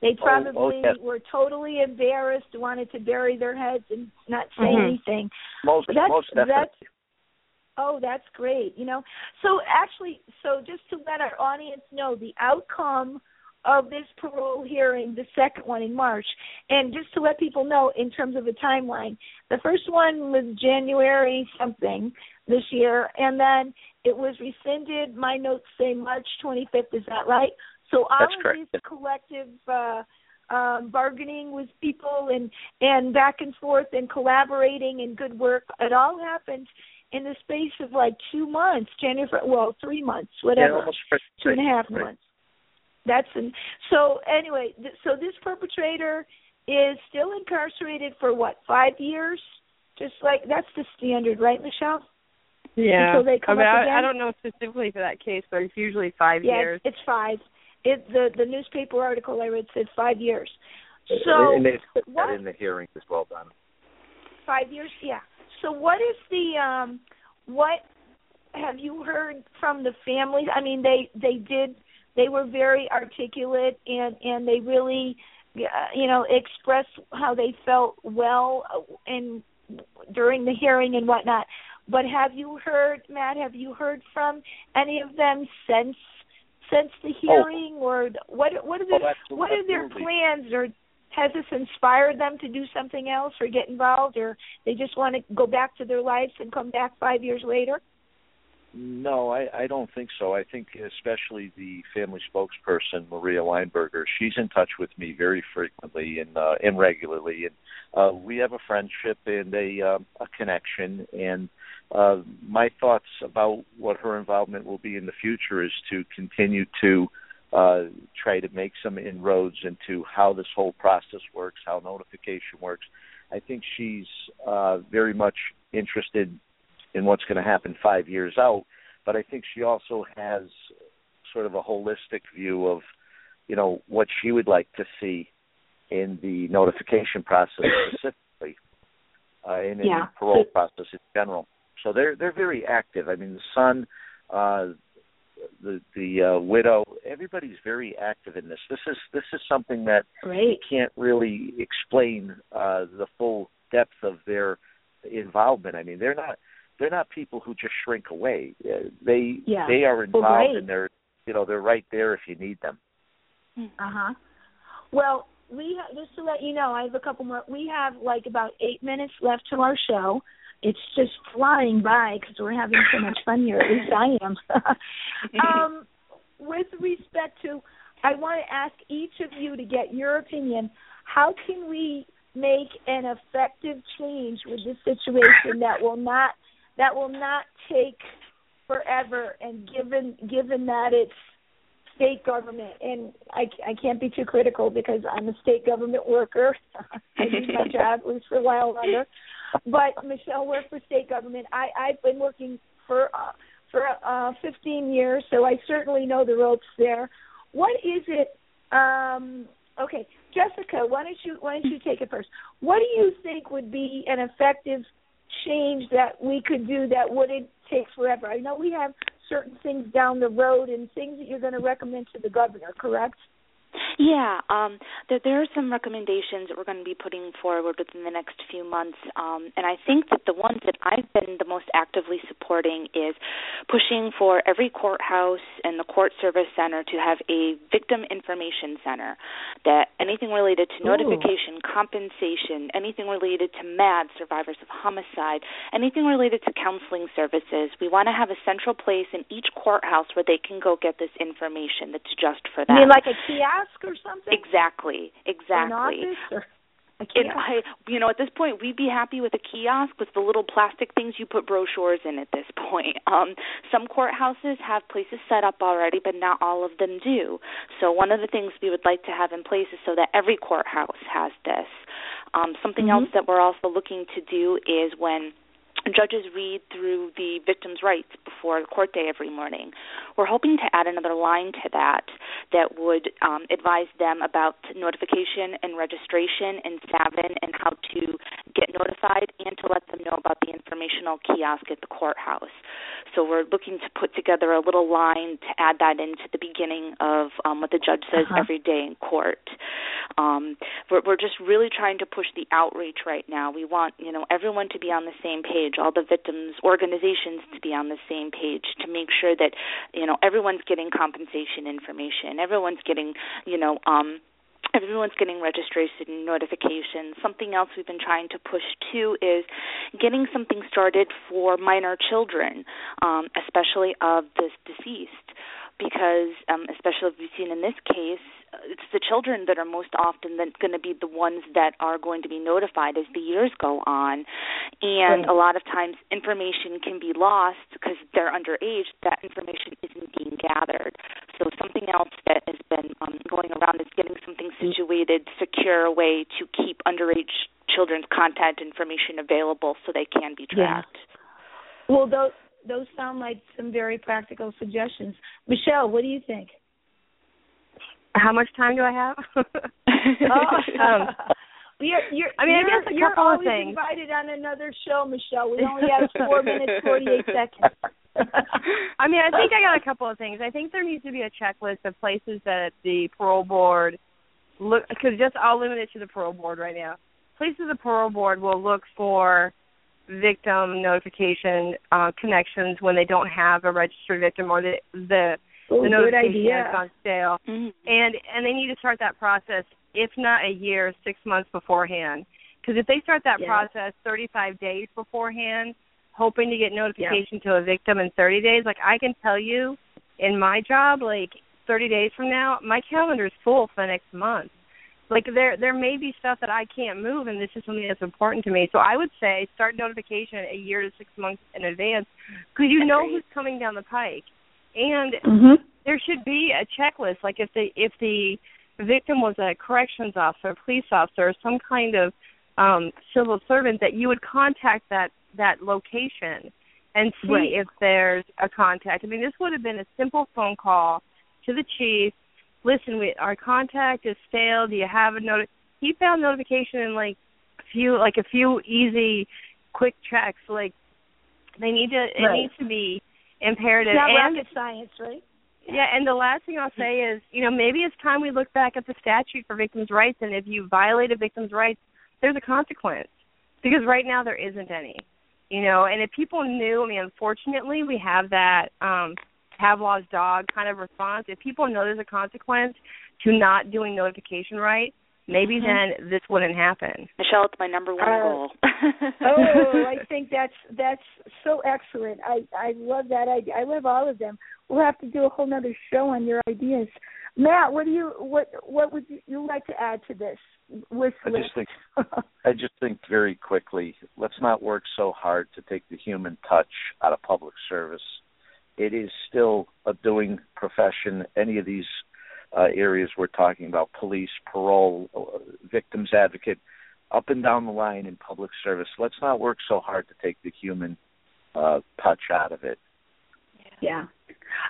they Oh, probably oh, yes. were totally embarrassed, wanted to bury their heads and not say Mhm. anything. most But that's most definitely. that's oh, that's great. You know, so actually, so just to let our audience know the outcome of this parole hearing, the second one in March, and just to let people know in terms of a timeline, the first one was January something this year, and then it was rescinded. My notes say March 25th. Is that right? So all That's of correct. this collective uh, um, bargaining with people and and back and forth and collaborating and good work, it all happened in the space of like two months, January. Well, three months, Yeah, whatever almost right. two and a half Right. months. That's an, so anyway. Th- so this perpetrator is still incarcerated for what five years? Just like that's the standard, right, Michelle? Yeah. Until they come I mean, up again? I don't know specifically for that case, but it's usually five yes, years. it's five. It the the newspaper article I read said five years. So and they put what that in the hearing as well, Don. five years? Yeah. So what is the um what have you heard from the families? I mean, they they did they were very articulate and and they really uh, you know expressed how they felt well and during the hearing and whatnot. But have you heard, Matt? Have you heard from any of them since since the oh. hearing, oh. or what? What are their oh, what are their plans, or has this inspired them to do something else, or get involved, or they just want to go back to their lives and come back five years later? No, I, I don't think so. I think especially the family spokesperson Maria Weinberger, she's in touch with me very frequently and uh, and regularly, and uh, we have a friendship and a uh, a connection. And uh, my thoughts about what her involvement will be in the future is to continue to uh, try to make some inroads into how this whole process works, how notification works. I think she's uh, very much interested in what's going to happen five years out. But I think she also has sort of a holistic view of, you know, what she would like to see in the notification process (coughs) specifically, uh, and in yeah. the parole process in general. So they're they're very active. I mean, the son, uh, the the uh, widow, everybody's very active in this. This is this is something that you can't really explain uh, the full depth of their involvement. I mean, they're not they're not people who just shrink away. Uh, they yeah. they are involved well, and they're you know they're right there if you need them. Uh huh. Well, we ha- just to let you know, I have a couple more. We have like about eight minutes left to our show. It's just flying by because we're having so much fun here. At least I am. (laughs) um, with respect to, I want to ask each of you to get your opinion. How can we make an effective change with this situation that will not that will not take forever and given given that it's state government and I I can't be too critical because I'm a state government worker. (laughs) I do my job at least for a while longer. But Michelle worked for state government. I I've been working for uh, for uh 15 years, so I certainly know the ropes there. What is it um okay, Jessica, why don't you why don't you take it first? What do you think would be an effective change that we could do that wouldn't take forever? I know we have certain things down the road and things that you're going to recommend to the governor, correct? Yeah, um, there, there are some recommendations that we're going to be putting forward within the next few months, um, and I think that the ones that I've been the most actively supporting is pushing for every courthouse and the court service center to have a victim information center. That anything related to notification, Ooh. compensation, anything related to MADD, survivors of homicide, anything related to counseling services, we want to have a central place in each courthouse where they can go get this information that's just for them. You mean like a kiosk? Or something? Exactly. Exactly. An office or and I, you know, at this point, we'd be happy with a kiosk with the little plastic things you put brochures in. At this (laughs) point, um, some courthouses have places set up already, but not all of them do. So one of the things we would like to have in place is so that every courthouse has this. Um, something mm-hmm. else that we're also looking to do is when judges read through the victim's rights before court day every morning. We're hoping to add another line to that that would um, advise them about notification and registration in SAVIN and how to get notified and to let them know about the informational kiosk at the courthouse. So we're looking to put together a little line to add that into the beginning of um, what the judge says uh-huh. every day in court. Um, we're, we're just really trying to push the outreach right now. We want you know everyone to be on the same page, all the victims' organizations to be on the same page to make sure that you know everyone's getting compensation information, everyone's getting you know um, everyone's getting registration notifications. Something else we've been trying to push too is getting something started for minor children, um, especially of the deceased, because um, especially we've seen in this case, it's the children that are most often going to be the ones that are going to be notified as the years go on, and right. a lot of times information can be lost because they're underage. That information isn't being gathered. So something else that has been um, going around is getting something situated, secure way to keep underage children's contact information available so they can be tracked. Yeah. Well, those those sound like some very practical suggestions. Michelle, what do you think? How much time do I have? (laughs) oh, um, you're, you're, I mean, I guess a you're couple always of things. invited on another show, Michelle. We only have (laughs) four minutes forty-eight seconds. (laughs) I mean, I think I got a couple of things. I think there needs to be a checklist of places that the parole board look because just I'll limit it to the parole board right now. Places the parole board will look for victim notification uh, connections when they don't have a registered victim or the the, oh, the notification idea. has gone stale, Mm-hmm. and and they need to start that process if not a year, six months beforehand. Because if they start that Yeah. process 35 days beforehand, hoping to get notification to a victim in 30 days, like I can tell you, in my job, like 30 days from now, my calendar is full for the next month. Like there, there may be stuff that I can't move, and this is something that's important to me. So I would say start notification a year to six months in advance, because you know who's coming down the pike, and Mhm. there should be a checklist. Like if the if the victim was a corrections officer, a police officer, or some kind of um civil servant, that you would contact that that location and see Right. if there's a contact. I mean, this would have been a simple phone call to the chief. Listen, we, our contact is stale. Do you have a note? He found notification in like a few, like a few easy, quick checks. Like they need to, it Right. needs to be imperative. Not and rocket science, right? yeah, and the last thing I'll say is, you know, maybe it's time we look back at the statute for victims' rights, and if you violate a victim's rights, there's a consequence. Because right now there isn't any. You know, and if people knew, I mean, unfortunately, we have that um Pavlov's dog kind of response. If people know there's a consequence to not doing notification right, maybe Mhm. then this wouldn't happen. Michelle, it's my number one Uh, goal. (laughs) oh, (laughs) I think that's that's so excellent. I I love that idea. I love all of them. We'll have to do a whole nother show on your ideas. Matt, what do you what what would you, you like to add to this wish I just think I just think very quickly, let's not work so hard to take the human touch out of public service. It is still a doing profession. Any of these uh, areas we're talking about, police, parole, uh, victims advocate, up and down the line in public service. Let's not work so hard to take the human uh, touch out of it. Yeah.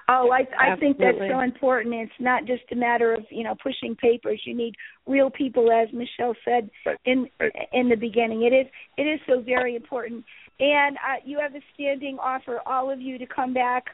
Oh, I I think that's so important. It's not just a matter of you know pushing papers. You need real people, as Michelle said Right, in right. in the beginning. It is it is so very important. And uh, you have a standing offer, all of you, to come back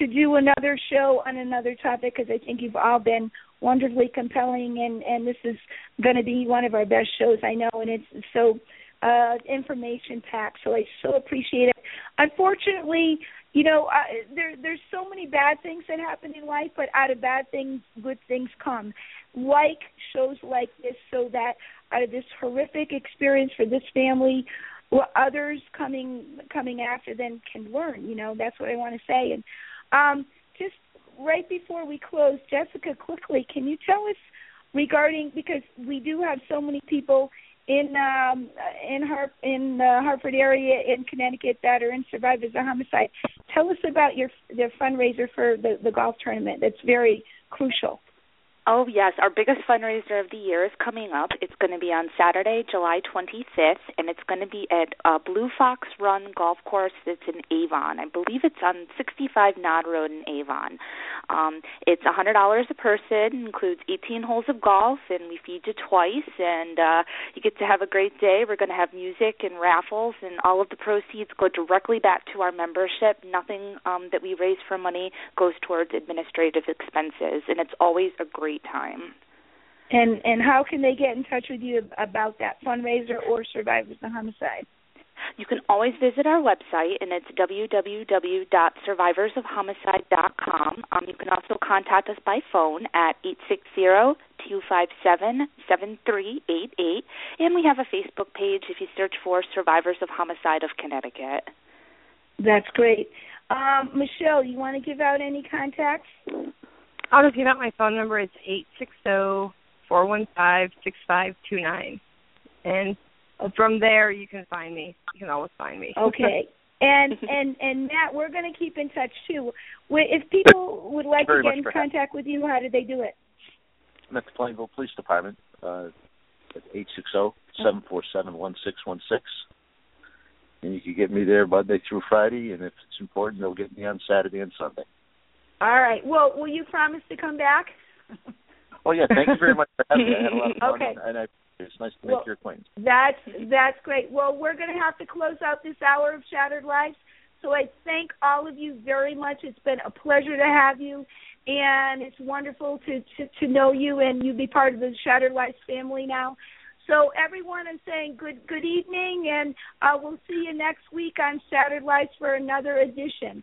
to do another show on another topic because I think you've all been wonderfully compelling, and and this is going to be one of our best shows I know, and it's so uh information packed. So I so appreciate it. Unfortunately, you know, uh, there there's so many bad things that happen in life, but out of bad things, good things come. Like shows like this, so that out of this horrific experience for this family, what others coming coming after them can learn. You know, that's what I want to say. And um, just right before we close, Jessica, quickly, can you tell us regarding because we do have so many people in um in Har in the Hartford area in Connecticut that are in survivors of homicide. Tell us about your the fundraiser for the the golf tournament. That's very crucial. Oh, yes. Our biggest fundraiser of the year is coming up. It's going to be on Saturday, July 25th, and it's going to be at uh, Blue Fox Run Golf Course that's in Avon. I believe it's on 65 Nod Road in Avon. Um, it's $100 a person, includes 18 holes of golf, and we feed you twice, and uh, you get to have a great day. We're going to have music and raffles, and all of the proceeds go directly back to our membership. Nothing um, that we raise for money goes towards administrative expenses, and it's always a great time. And and how can they get in touch with you about that fundraiser or survivors of homicide? You can always visit our website, and it's www.survivorsofhomicide.com. Um, you can also contact us by phone at eight six zero two five seven seven three eight eight, and we have a Facebook page if you search for Survivors of Homicide of Connecticut. That's great. Um, Michelle, you want to give out any contacts? I'll just give out my phone number. It's eight six zero four one five six five two nine, and from there you can find me. You can always find me. Okay. (laughs) And and and Matt, we're going to keep in touch too. If people would like to get in for having contact with you, how do they do it? I'm at the Plainville Police Department uh, at eight six zero seven four seven one six one six. And you can get me there Monday through Friday, and if it's important, they'll get me on Saturday and Sunday. All right. Well, will you promise to come back? (laughs) Oh yeah, thank you very much for having me. I had a lot of fun, Okay. and I, it's nice to make your acquaintance. That's that's great. Well, we're going to have to close out this hour of Shattered Lives. So I thank all of you very much. It's been a pleasure to have you, and it's wonderful to to, to know you and you be part of the Shattered Lives family now. So everyone, I'm saying good good evening, and uh, we'll see you next week on Shattered Lives for another edition.